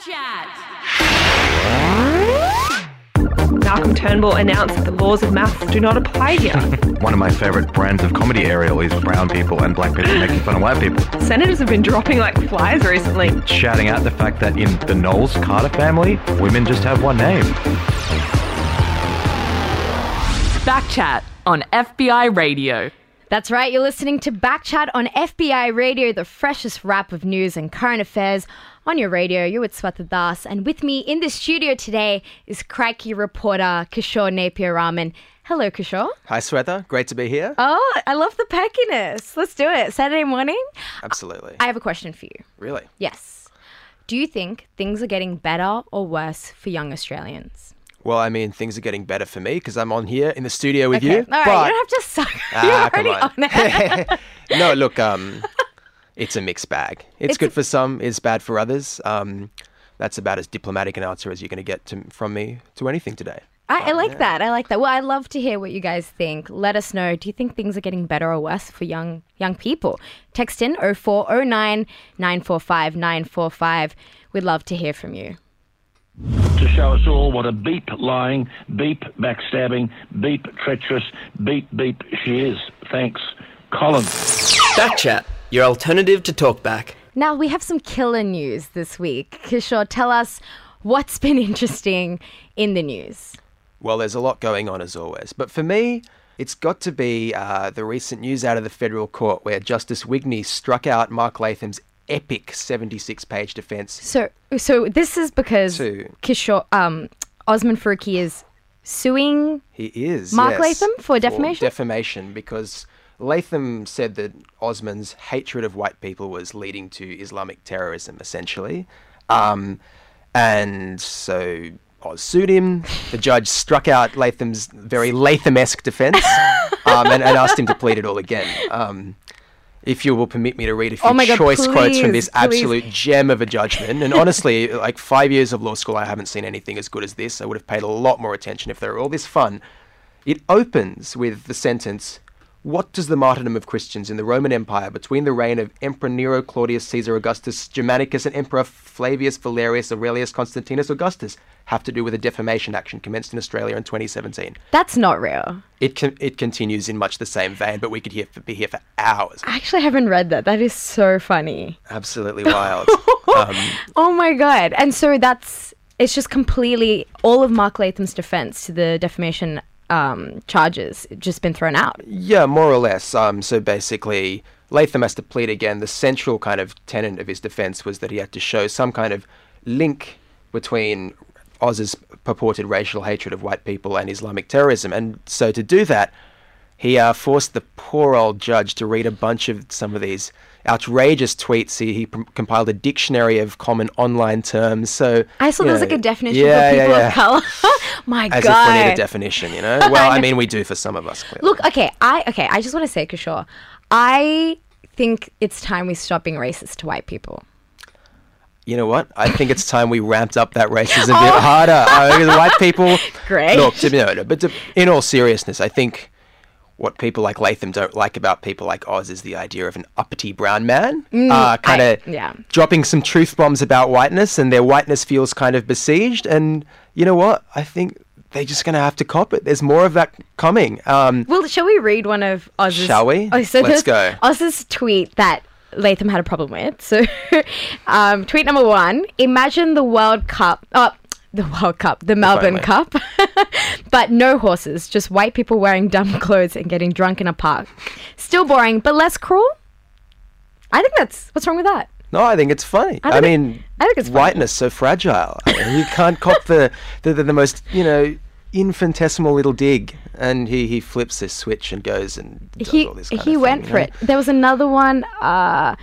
Chat. Malcolm Turnbull announced that the laws of maths do not apply here. One of my favourite brands of comedy Ariel is brown people and black people making fun of white people. Senators have been dropping like flies recently. Shouting out the fact that in the Knowles Carter family, women just have one name. Backchat on FBI Radio. That's right, you're listening to Backchat on FBI Radio, the freshest wrap of news and current affairs on your radio. You're with Swetha Das, and with me in the studio today is Crikey reporter Kishore Napier Raman. Hello, Kishore. Hi, Swetha. Great to be here. Oh, I love the peckiness. Let's do it. Saturday morning. Absolutely. I have a question for you. really? Yes. Do you think things are getting better or worse for young Australians? Well, I mean, things are getting better for me because I'm on here in the studio with Okay. you. All right, but- you don't have to suck. Ah, You're come already on, on. it. no, look, um, it's a mixed bag. It's, It's good a- for some, it's bad for others. Um, that's about as diplomatic an answer as you're going to get to, from me to anything today. I, I like that. I like that. Well, I love to hear what you guys think. Let us know. Do you think things are getting better or worse for young young people? Text in 0409 945 945. We'd love to hear from you. to show us all what a beep lying, beep backstabbing, beep treacherous, beep beep she is. Thanks. Colin. Backchat, your alternative to talkback. Now, we have some killer news this week. Kishore, tell us what's been interesting in the news. Well, there's a lot going on as always. But for me, it's got to be uh, the recent news out of the federal court where Justice Wigney struck out Mark Latham's epic 76 page defense So, so this is because To- Kishore, um, Osman Faruqi is suing. He is. Mark yes, Latham for defamation? defamation, because Latham said that Osman's hatred of white people was leading to Islamic terrorism, essentially. Um, and so Oz sued him. The judge struck out Latham's very Latham-esque defense um, and, and asked him to plead it all again. Um, if you will permit me to read a few Oh God, choice quotes from this absolute gem of a judgment. And honestly, like five years of law school, I haven't seen anything as good as this. I would have paid a lot more attention if they were all this fun. It opens with the sentence What does the martyrdom of Christians in the Roman Empire between the reign of Emperor Nero Claudius Caesar Augustus Germanicus and Emperor Flavius Valerius Aurelius Constantinus Augustus have to do with a defamation action commenced in Australia in 2017? That's not real. It, con- it continues in much the same vein, but we could hear, be here for hours. I actually haven't read that. That is so funny. Absolutely wild. um, Oh my god! And so that's it's just completely all of Mark Latham's defense to the defamation um, charges just been thrown out. Yeah, more or less. Um, so basically, Latham has to plead again. The central kind of tenet of his defense was that he had to show some kind of link between Oz's purported racial hatred of white people and Islamic terrorism. And so to do that, he uh, forced the poor old judge to read a bunch of some of these outrageous tweets. He, he compiled a dictionary of common online terms. So I saw you there's know, like a definition yeah, for people yeah, yeah. of color. my As god! if we need a definition, you know. Well, I mean, we do for some of us. Clearly. Look, okay, I okay, I just want to say, Kishore, I think it's time we stop being racist to white people. You know what? I think it's time we ramped up that racism a bit harder. Uh, because white people. Great. Look, to, no, no, but to, in all seriousness, I think what people like Latham don't like about people like Oz is the idea of an uppity brown man, uh, kind of yeah. dropping some truth bombs about whiteness, and their whiteness feels kind of besieged. And you know what? I think they're just going to have to cop it. There's more of that coming. Um, Well, shall we read one of Oz's? Shall we? Oh, so Let's go. Oz's tweet that Latham had a problem with. So, um, tweet number one: Imagine the World Cup. Oh, the World Cup, the Melbourne. Cup, but no horses, just white people wearing dumb clothes and getting drunk in a park. Still boring, but less cruel. I think that's what's wrong with that. No, I think it's funny. I I, think it- mean, I think it's funny. whiteness so fragile. I mean, you can't cop the, the, the the most you know infinitesimal little dig, and he he flips this switch and goes and does he all this kind he went thing, for you know? it. There was another one. Uh,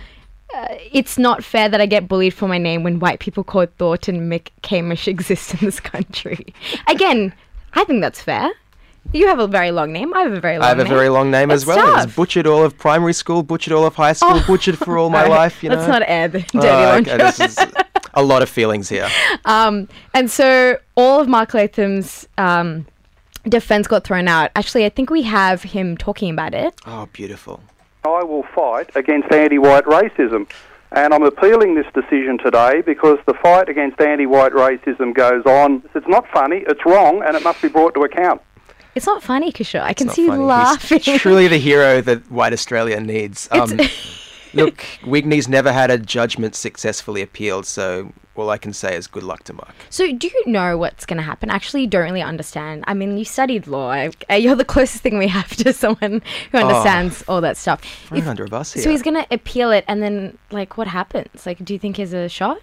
uh, it's not fair that I get bullied for my name when white people called Thornton McCamish exist in this country. Again, I think that's fair. You have a very long name. I have a very long name. I have a name. very long name It's as well. It was butchered all of primary school, butchered all of high school, butchered for all my life. You know. Let's not air the dirty Oh, laundry. okay, this is a lot of feelings here. Um, and so all of Mark Latham's um, defense got thrown out. Actually, I think we have him talking about it. Oh, beautiful. I will fight against anti-white racism. And I'm appealing this decision today because the fight against anti white racism goes on. It's not funny, it's wrong, and it must be brought to account. It's not funny, Kishore. I can Not see you laughing. He's truly the hero that white Australia needs. Um, look, Wigney's never had a judgment successfully appealed, so all I can say is good luck to Mark. So, do you know what's going to happen? Actually, you don't really understand. I mean, you studied law. Uh, You're the closest thing we have to someone who understands all that stuff. Right If- under a bus here. so he's going to appeal it, and then, like, what happens? Like, do you think he's a shot?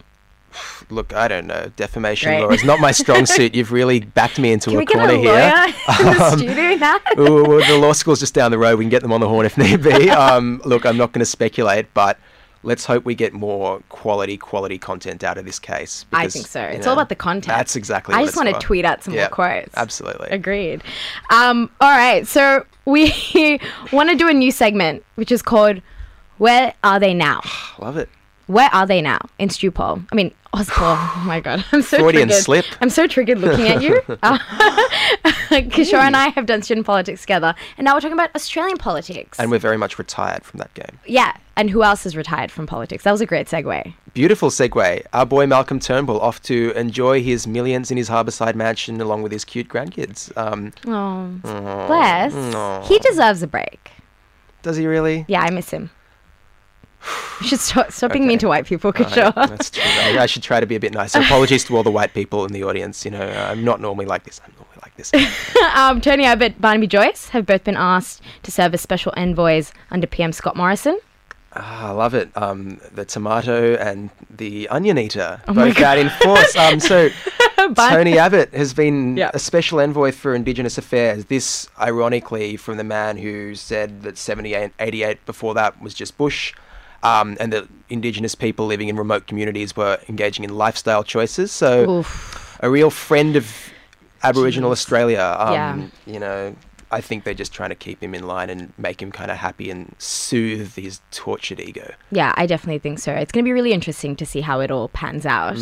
Look, I don't know. Defamation Right. law is not my strong suit. You've really backed me into a corner a here. in the Um, studio now? Well, the law school's just down the road. We can get them on the horn if need be. Um, look, I'm not going to speculate, but let's hope we get more quality, quality content out of this case. Because, I think so. It's know, all about the content. That's exactly. I just want to tweet out some Yeah, more quotes. Absolutely. Agreed. Um, all right, so we want to do a new segment, which is called "Where Are They Now?" Love it. Where are they now in Stupol? I mean, Ozpol. oh my god, I'm so Freudian triggered. slip. I'm so triggered looking at you. Uh, Kishore and I have done student politics together, and now we're talking about Australian politics. And we're very much retired from that game. yeah, and who else is retired from politics? That was a great segue. Beautiful segue. Our boy Malcolm Turnbull off to enjoy his millions in his harbourside mansion along with his cute grandkids. Um, Oh, bless. He deserves a break. does he really? Yeah, I miss him. You should stop, stop being mean to white people, Kishore. That's true. I, I should try to be a bit nicer. Apologies to all the white people in the audience. You know, I'm not normally like this. I'm normally like this. um, Tony Abbott, Barnaby Joyce have both been asked to serve as special envoys under PM Scott Morrison. Ah, I love it. Um, the tomato and the onion eater Oh both out in force. Um, so Tony Abbott has been a special envoy for Indigenous affairs. This, ironically, from the man who said that 78, 88 before that was just Bush, um, and that Indigenous people living in remote communities were engaging in lifestyle choices. So Oof. a real friend of Aboriginal Australia. Um, Yeah. You know, I think they're just trying to keep him in line and make him kind of happy and soothe his tortured ego. Yeah, I definitely think so. It's going to be really interesting to see how it all pans out.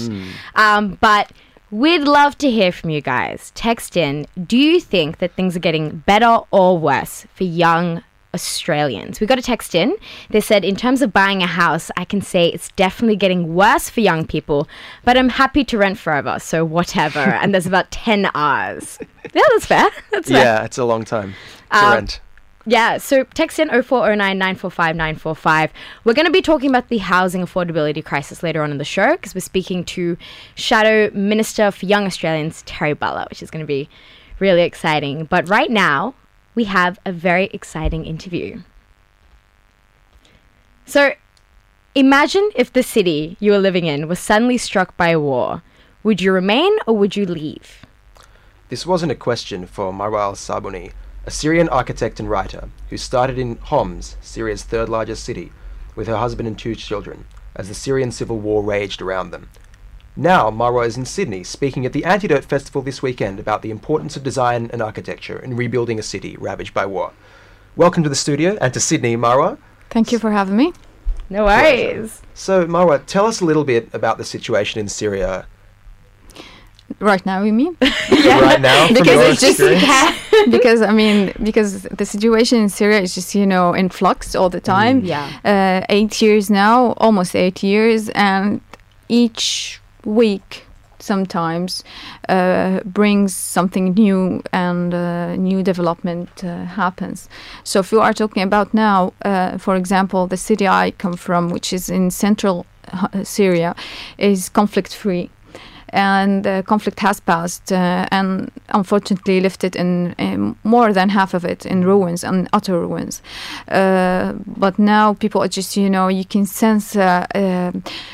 Um, but we'd love to hear from you guys. Text in Do you think that things are getting better or worse for young Australians? We got a text in. They said, in terms of buying a house, I can say it's definitely getting worse for young people, but I'm happy to rent forever, so whatever. and there's about 10 R's. Yeah, that's fair. That's fair. Yeah, it's a long time to Um, rent. Yeah, so text in 0409 945 945. We're going to be talking about the housing affordability crisis later on in the show because we're speaking to Shadow Minister for Young Australians, Terri Butler, which is going to be really exciting. But right now, we have a very exciting interview. So imagine if the city you were living in was suddenly struck by a war. Would you remain or would you leave? This wasn't a question for Marwa Al-Sabouni, a Syrian architect and writer who started in Homs, Syria's third largest city, with her husband and two children, as the Syrian civil war raged around them. Now, Marwa is in Sydney speaking at the Antidote Festival this weekend about the importance of design and architecture in rebuilding a city ravaged by war. Welcome to the studio and to Sydney, Marwa. Thank you for having me. No worries. So, Marwa, tell us a little bit about the situation in Syria Right now, you mean? yeah. right now. from Because your it's just- experience. because I mean, because the situation in Syria is just you know in flux all the time. Yeah. Uh, eight years now, almost eight years, and each week sometimes uh, brings something new and uh, new development uh, happens. So if you are talking about now, uh, for example, the city I come from, which is in central uh, Syria, is conflict free. And the conflict has passed, uh, and unfortunately left it in, in more than half of it in ruins and utter ruins. Uh, but now people are just, you know, you can sense uh, uh,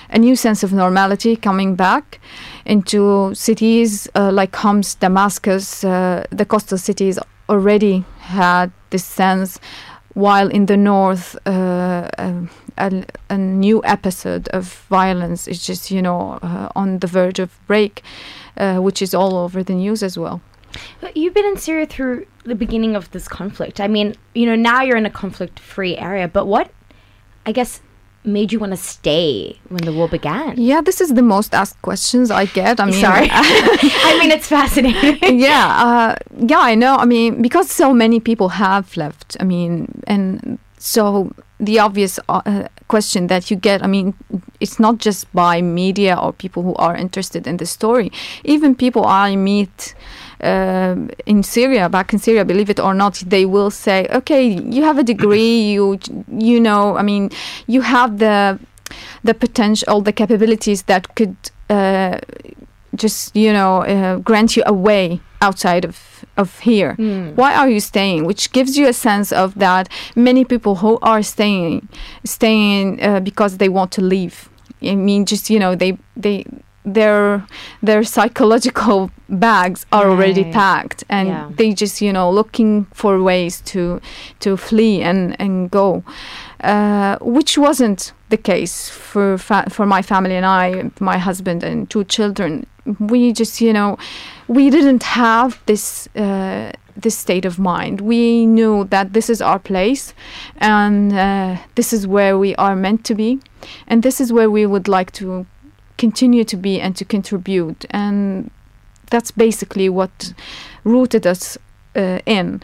a new sense of normality coming back into cities uh, like Homs, Damascus, the coastal cities already had this sense, while in the north, um, a, a new episode of violence is just, you know, uh, on the verge of break, uh, which is all over the news as well. But you've been in Syria through the beginning of this conflict. I mean, you know, now you're in a conflict free area, but what, I guess, made you want to stay when the war began? Yeah, this is the most asked questions I get. I mean, Sorry. I mean, it's fascinating. yeah, uh, yeah, I know. I mean, because so many people have left. I mean, and so the obvious uh, question that you get, I mean, it's not just by media or people who are interested in the story. Even people I meet uh, in Syria, back in Syria, believe it or not, they will say, "Okay, you have a degree, you you know, I mean, you have the the potential, the capabilities that could uh, just you know uh, grant you a way outside of of here. Why are you staying? Which gives you a sense of that many people who are staying staying uh, because they want to leave. I mean, just you know, they they their their psychological bags are already packed and Yeah. they just you know looking for ways to to flee and and go uh, which wasn't the case for fa- for my family and I my husband and two children we just you know we didn't have this uh, this state of mind. We knew that this is our place and uh, this is where we are meant to be and this is where we would like to continue to be and to contribute. And that's basically what rooted us uh, in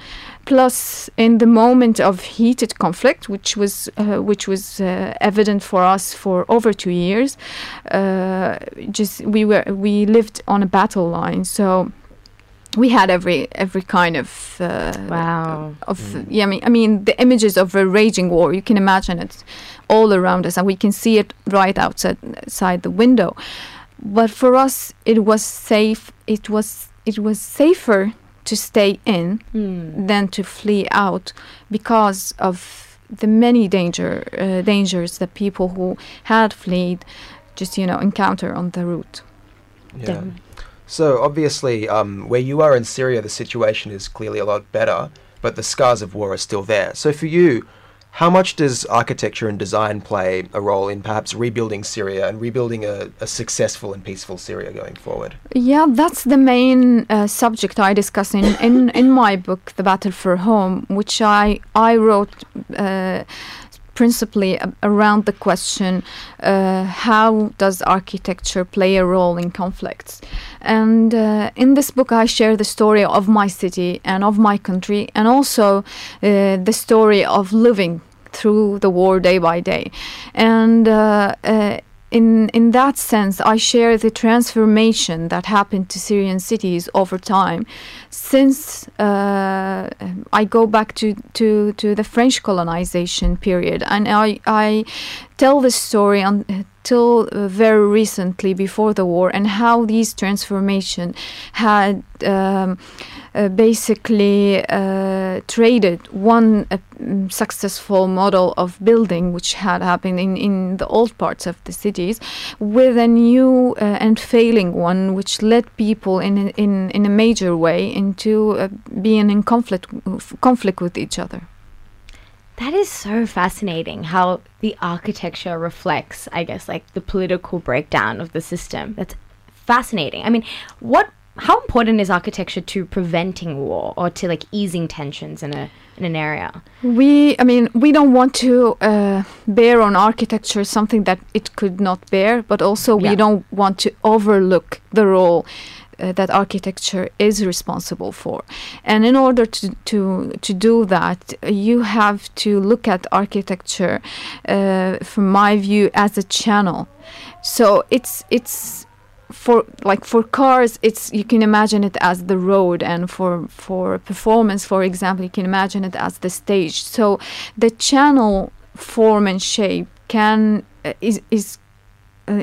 plus in the moment of heated conflict which was uh, which was uh, evident for us for over 2 years uh, just we were we lived on a battle line so we had every every kind of uh, Wow. of yeah I mean, I mean the images of a raging war you can imagine it all around us and we can see it right outside outside the window but for us it was safe it was it was safer to stay in than to flee out because of the many danger uh, dangers that people who had fled just you know encounter on the route Yeah. So obviously, um, where you are in Syria, the situation is clearly a lot better, but the scars of war are still there. So for you, how much does architecture and design play a role in perhaps rebuilding Syria and rebuilding a, a successful and peaceful Syria going forward? Yeah, that's the main uh, subject I discuss in, in, in my book, The Battle for Home, which I I wrote uh, principally around the question uh, how does architecture play a role in conflicts? And uh, in this book, I share the story of my city and of my country, and also uh, the story of living through the war day by day. And uh, uh, in in that sense, I share the transformation that happened to Syrian cities over time. Since uh, I go back to, to, to the French colonization period, and I I tell this story until uh, very recently before the war, and how these transformation had. Um, uh, basically uh, traded one uh, mm, successful model of building which had happened in, in the old parts of the cities with a new uh, and failing one which led people in, a- in, in a major way into uh, being in conflict conflict with each other. That is so fascinating how the architecture reflects, I guess, like the political breakdown of the system. That's fascinating. I mean, what how important is architecture to preventing war or to like easing tensions in a in an area? We, I mean, we don't want to uh, bear on architecture something that it could not bear, but also we Yeah. don't want to overlook the role uh, that architecture is responsible for. And in order to to to do that, you have to look at architecture, uh, from my view, as a channel. So it's it's for like for cars it's you can imagine it as the road and for for performance for example you can imagine it as the stage so the channel form and shape can uh, is is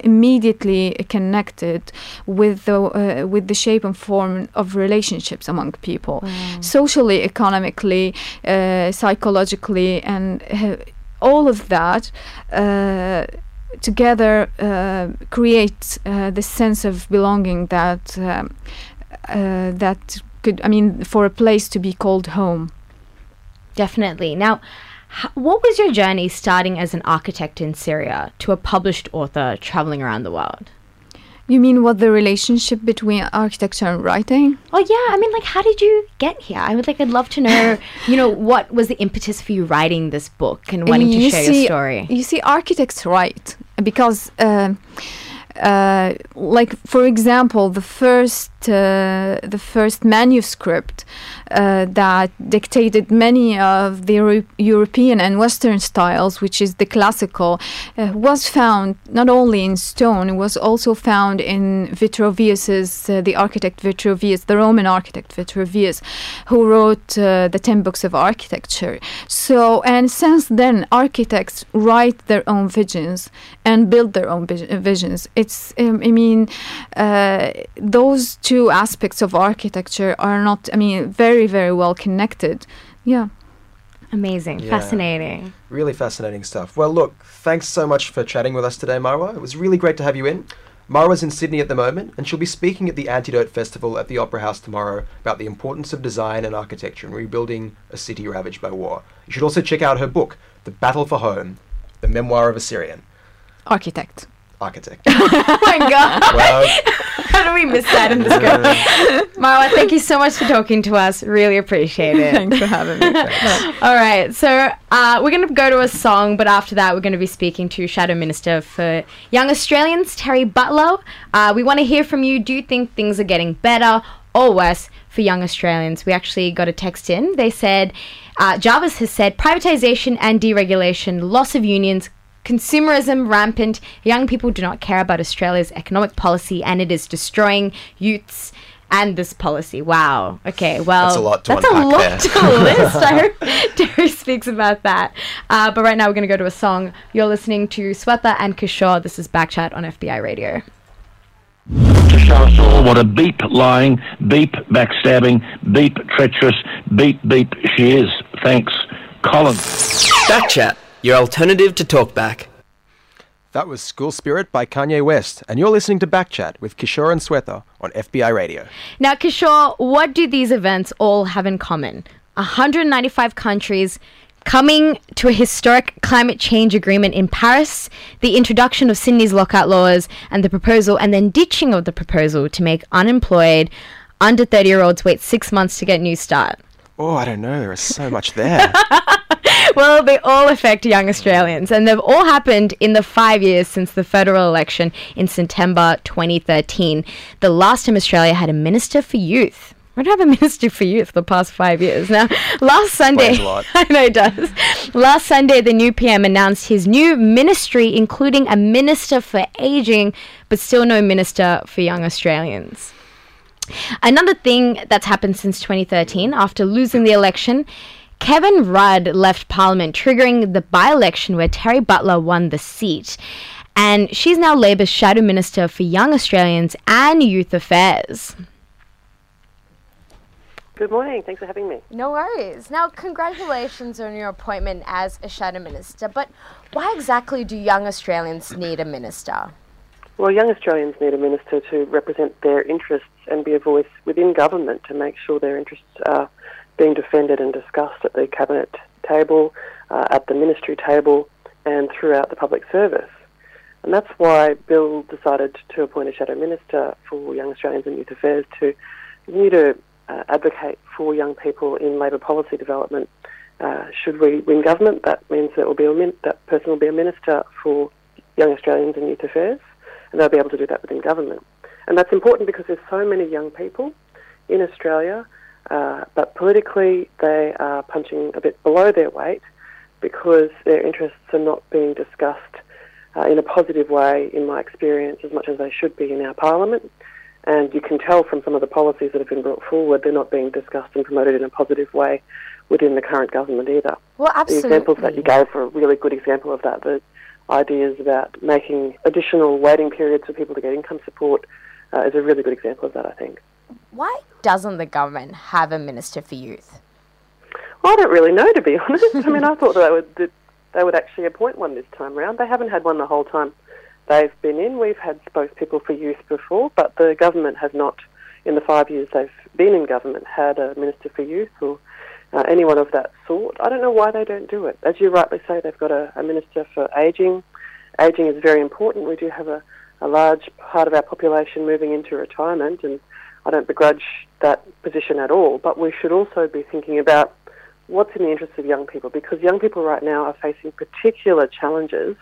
immediately connected with the uh, with the shape and form of relationships among people socially economically uh, psychologically and uh, all of that uh, together uh, create uh, this sense of belonging that um, uh, that could I mean for a place to be called home. Definitely. Now, what was your journey starting as an architect in Syria to a published author traveling around the world? You mean what the relationship between architecture and writing? Oh yeah, I mean, like, how did you get here? I would like, I'd love to know, you know, what was the impetus for you writing this book and wanting to you share see, your story? You see, architects write because um uh, like for example, the first uh, the first manuscript uh, that dictated many of the Euro- European and Western styles, which is the classical, uh, was found not only in stone, it was also found in Vitruvius's, uh, the architect Vitruvius, the Roman architect Vitruvius, who wrote the Ten Books of Architecture. So, and since then, architects write their own visions and build their own vis- visions. Um, I mean, uh, those two aspects of architecture are not, I mean, very, very well connected. Yeah. Amazing, Yeah. fascinating. Really fascinating stuff. Well, look, thanks so much for chatting with us today, Marwa. It was really great to have you in. Marwa's in Sydney at the moment, and she'll be speaking at the Antidote Festival at the Opera House tomorrow about the importance of design and architecture in rebuilding a city ravaged by war. You should also check out her book, The Battle for Home, The Memoir of a Syrian Architect. Architect. Oh my god. well, How do we miss that in the script? Marwa, thank you so much for talking to us. Really appreciate it. Thanks for having me. All right, so uh, we're going to go to a song, but after that, we're going to be speaking to Shadow Minister for Young Australians, Terri Butler. Uh, we want to hear from you. Do you think things are getting better or worse for young Australians? We actually got a text in. They said, uh, Jarvis has said, privatisation and deregulation, loss of unions, consumerism rampant. Young people do not care about Australia's economic policy, and it is destroying youths. And this policy. Wow. Okay. Well, That's a lot to that's a lot there. to list. I hope Terri speaks about that. Uh, but right now, we're going to go to a song. You're listening to Swetha and Kishore. This is Backchat on FBI Radio. to show us all what a beep lying, beep backstabbing, beep treacherous, beep beep she is. Thanks, Colin. Backchat, your alternative to talkback. that was School Spirit by Kanye West, and you're listening to Backchat with Kishore and Swetha on FBI Radio. Now, Kishore, what do these events all have in common? 195 countries coming to a historic climate change agreement in Paris, the introduction of Sydney's lockout laws, and the proposal and then ditching of the proposal to make unemployed under 30 year olds wait six months to get a Newstart. Oh, I don't know. There is so much there. Well, they all affect young Australians, and they've all happened in the five years since the federal election in September 2013, the last time Australia had a minister for youth. We don't have a minister for youth for the past five years. Now, last Sunday. I know it does. Last Sunday, the new PM announced his new ministry, including a minister for aging, but still no minister for young Australians. Another thing that's happened since 2013, after losing the election, Kevin Rudd left Parliament, triggering the by election where Terri Butler won the seat. And she's now Labor's Shadow Minister for Young Australians and Youth Affairs. Good morning. Thanks for having me. No worries. Now, congratulations on your appointment as a Shadow Minister, but why exactly do young Australians need a minister? Well, young Australians need a minister to represent their interests and be a voice within government to make sure their interests are being defended and discussed at the cabinet table, uh, at the ministry table, and throughout the public service. And that's why Bill decided to appoint a shadow minister for young Australians and youth affairs to continue to uh, advocate for young people in labour policy development. Uh, should we win government, that means that will be a min- that person will be a minister for young Australians and youth affairs, and they'll be able to do that within government. And that's important because there's so many young people in Australia, uh, but politically they are punching a bit below their weight because their interests are not being discussed uh, in a positive way, in my experience, as much as they should be in our parliament. And you can tell from some of the policies that have been brought forward, they're not being discussed and promoted in a positive way within the current government either. Well, absolutely. The examples that you gave are a really good example of that. The ideas about making additional waiting periods for people to get income support uh, is a really good example of that, I think. Why doesn't the government have a minister for youth? Well, I don't really know, to be honest. I mean, I thought that they would that they would actually appoint one this time round. They haven't had one the whole time they've been in. We've had spokespeople for youth before, but the government has not, in the five years they've been in government, had a minister for youth or uh, anyone of that sort. I don't know why they don't do it. As you rightly say, they've got a, a minister for ageing. Ageing is very important. We do have a, a large part of our population moving into retirement, and I don't begrudge that position at all. But we should also be thinking about what's in the interests of young people because young people right now are facing particular challenges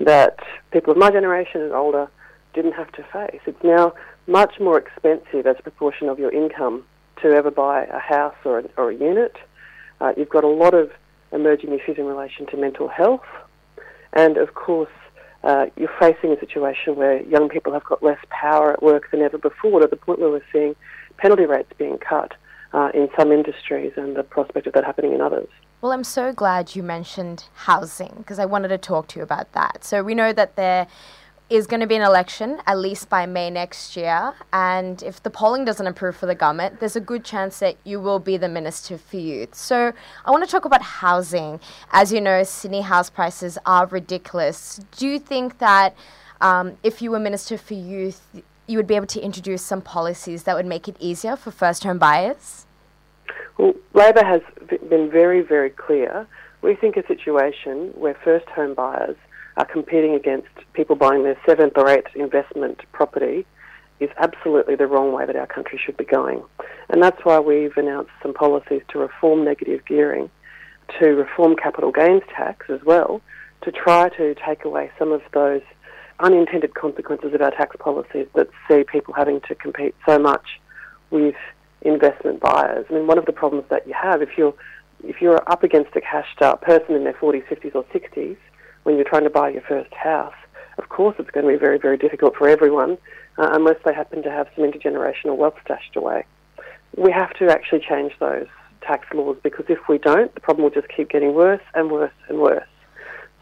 that people of my generation and older didn't have to face. It's now much more expensive as a proportion of your income to ever buy a house or a, or a unit. Uh, you've got a lot of emerging issues in relation to mental health. And of course, uh, you're facing a situation where young people have got less power at work than ever before, to the point where we're seeing penalty rates being cut uh, in some industries and the prospect of that happening in others. Well, I'm so glad you mentioned housing because I wanted to talk to you about that. So we know that there is going to be an election at least by May next year, and if the polling doesn't improve for the government, there's a good chance that you will be the minister for youth. So I want to talk about housing. As you know, Sydney house prices are ridiculous. Do you think that um, if you were minister for youth, you would be able to introduce some policies that would make it easier for first home buyers? Well, Labor has been very, very clear. We think a situation where first home buyers are competing against people buying their seventh or eighth investment property is absolutely the wrong way that our country should be going. And that's why we've announced some policies to reform negative gearing, to reform capital gains tax as well, to try to take away some of those unintended consequences of our tax policies that see people having to compete so much with investment buyers. I mean, one of the problems that you have if you're if you're up against a cashed up person in their 40s, 50s, or 60s, when you're trying to buy your first house, of course it's going to be very, very difficult for everyone uh, unless they happen to have some intergenerational wealth stashed away. We have to actually change those tax laws because if we don't, the problem will just keep getting worse and worse and worse.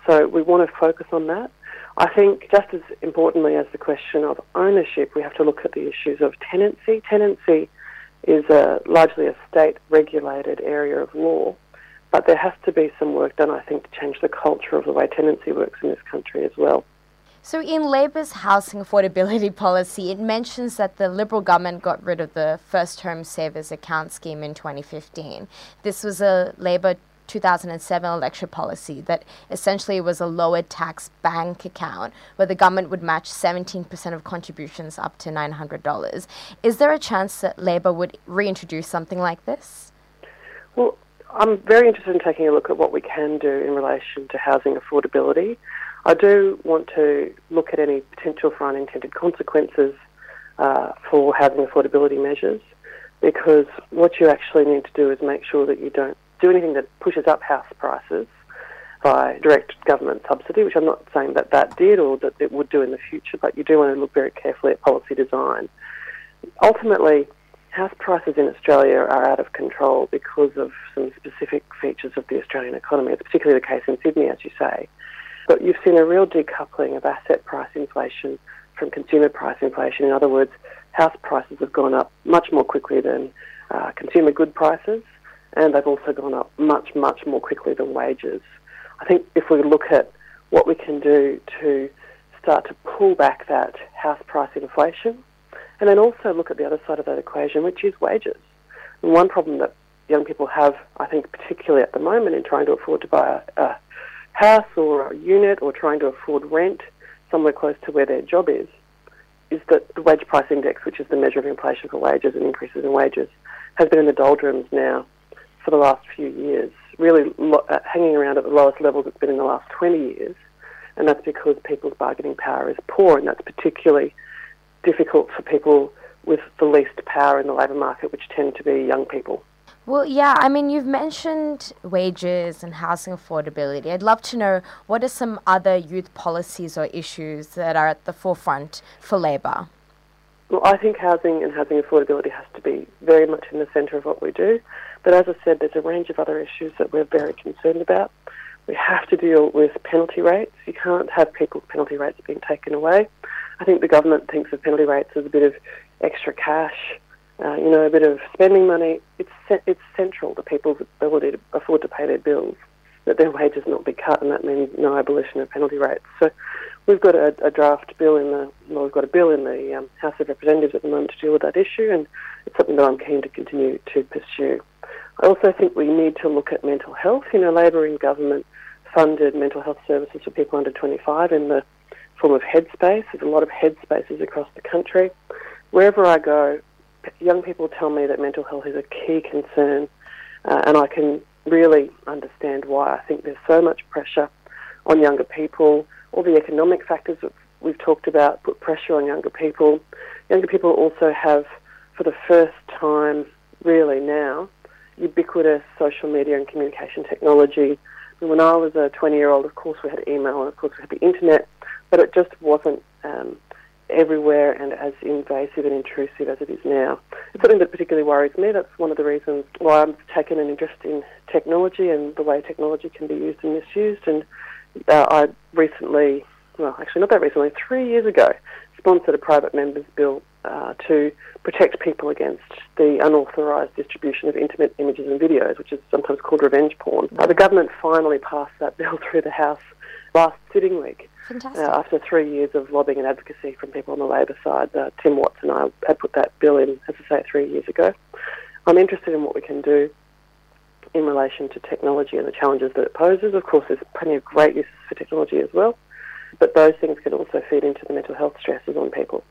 So we want to focus on that. I think just as importantly as the question of ownership, we have to look at the issues of tenancy. Tenancy is a, largely a state regulated area of law but there has to be some work done, I think, to change the culture of the way tenancy works in this country as well. So, in Labor's housing affordability policy, it mentions that the Liberal government got rid of the First Home Savers account scheme in 2015. This was a Labor 2007 election policy that essentially was a lower tax bank account where the government would match 17% of contributions up to $900. Is there a chance that Labor would reintroduce something like this? Well, I'm very interested in taking a look at what we can do in relation to housing affordability. I do want to look at any potential for unintended consequences uh, for housing affordability measures because what you actually need to do is make sure that you don't do anything that pushes up house prices by direct government subsidy, which I'm not saying that that did or that it would do in the future, but you do want to look very carefully at policy design. Ultimately, house prices in Australia are out of control because of some specific features of the Australian economy. It's particularly the case in Sydney, as you say. But you've seen a real decoupling of asset price inflation from consumer price inflation. In other words, house prices have gone up much more quickly than uh, consumer good prices, and they've also gone up much, much more quickly than wages. I think if we look at what we can do to start to pull back that house price inflation, and then also look at the other side of that equation, which is wages. And one problem that young people have, I think, particularly at the moment in trying to afford to buy a, a house or a unit or trying to afford rent somewhere close to where their job is, is that the wage price index, which is the measure of inflation for wages and increases in wages, has been in the doldrums now for the last few years, really lo- uh, hanging around at the lowest levels it's been in the last 20 years. And that's because people's bargaining power is poor, and that's particularly difficult for people with the least power in the labour market, which tend to be young people. Well, yeah, I mean, you've mentioned wages and housing affordability. I'd love to know what are some other youth policies or issues that are at the forefront for Labor? Well, I think housing and housing affordability has to be very much in the centre of what we do. But as I said, there's a range of other issues that we're very concerned about. We have to deal with penalty rates. You can't have people's penalty rates being taken away. I think the government thinks of penalty rates as a bit of extra cash, uh, you know, a bit of spending money. It's it's central to people's ability to afford to pay their bills that their wages not be cut, and that means no abolition of penalty rates. So we've got a, a draft bill in the well, we've got a bill in the um, House of Representatives at the moment to deal with that issue, and it's something that I'm keen to continue to pursue. I also think we need to look at mental health. You know, Labor in government funded mental health services for people under 25 in the form of headspace. There's a lot of headspaces across the country. Wherever I go, young people tell me that mental health is a key concern, uh, and I can really understand why. I think there's so much pressure on younger people, all the economic factors that we've talked about put pressure on younger people. Younger people also have, for the first time, really now, ubiquitous social media and communication technology. When I was a 20 year old, of course, we had email and of course we had the internet, but it just wasn't um, everywhere and as invasive and intrusive as it is now. It's something that particularly worries me. That's one of the reasons why I've taken an interest in technology and the way technology can be used and misused. And uh, I recently, well, actually not that recently, three years ago, sponsored a private members bill uh, to protect people against the unauthorised distribution of intimate images and videos, which is sometimes called revenge porn. Uh, the government finally passed that bill through the House last sitting week. Fantastic. Uh, after three years of lobbying and advocacy from people on the Labor side, uh, Tim Watts and I had put that bill in, as I say, three years ago. I'm interested in what we can do in relation to technology and the challenges that it poses. Of course, there's plenty of great uses for technology as well, but those things can also feed into the mental health stresses on people.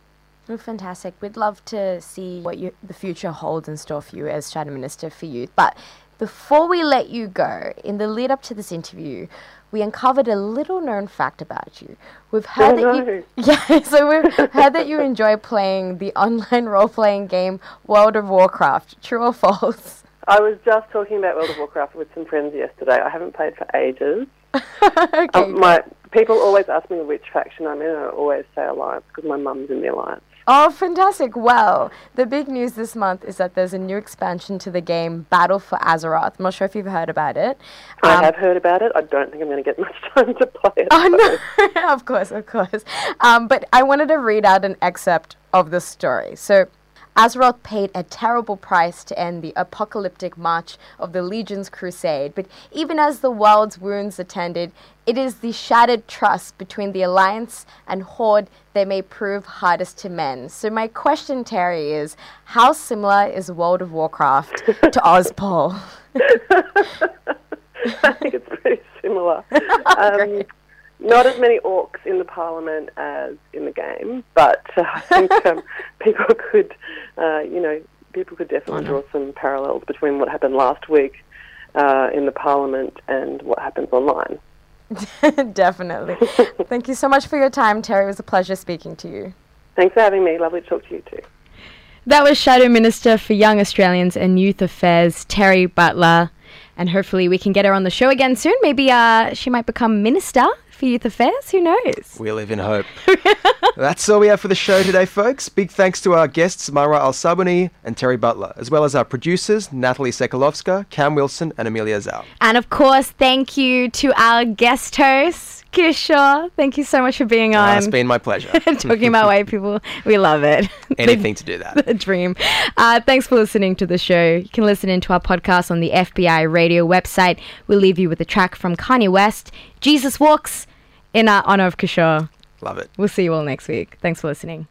Oh, fantastic. We'd love to see what you, the future holds in store for you as Shadow Minister for Youth. But before we let you go, in the lead up to this interview, we uncovered a little known fact about you. We've heard Oh, that you Yeah, so we've heard that you enjoy playing the online role playing game World of Warcraft. True or false? I was just talking about World of Warcraft with some friends yesterday. I haven't played for ages. okay. Um, my people always ask me which faction I'm in, and I always say Alliance because my mum's in the Alliance. Oh, fantastic. Well, the big news this month is that there's a new expansion to the game, Battle for Azeroth. I'm not sure if you've heard about it. I Um, have heard about it. I don't think I'm going to get much time to play it. Oh, no. of course, of course. Um, but I wanted to read out an excerpt of the story. So, Azeroth paid a terrible price to end the apocalyptic march of the Legion's crusade, but even as the world's wounds attended, it is the shattered trust between the Alliance and Horde that may prove hardest to mend. So, my question, Terri, is how similar is World of Warcraft to Ozpol? I think it's pretty similar. Um, not as many orcs in the parliament as in the game, but uh, I think um, people could, uh, you know, people could definitely draw some parallels between what happened last week uh, in the parliament and what happens online. Definitely. Thank you so much for your time, Terri. It was a pleasure speaking to you. Thanks for having me. Lovely to talk to you too. That was Shadow Minister for Young Australians and Youth Affairs, Terri Butler. And hopefully we can get her on the show again soon. Maybe uh, she might become Minister for Youth Affairs. Who knows? We live in hope. That's all we have for the show today, folks. Big thanks to our guests, Marwa Al-Sabouni and Terri Butler, as well as our producers, Natalie Sekalovska, Cam Wilson, and Amelia Zhao. And of course, thank you to our guest host, Kishore. Thank you so much for being Uh, on. it's been my pleasure. Talking about white people. We love it. Anything to do that. the dream. Uh, thanks for listening to the show. You can listen into our podcast on the FBI radio website. We'll leave you with a track from Kanye West, Jesus Walks, in our honor of Kishore. Love it. We'll see you all next week. Thanks for listening.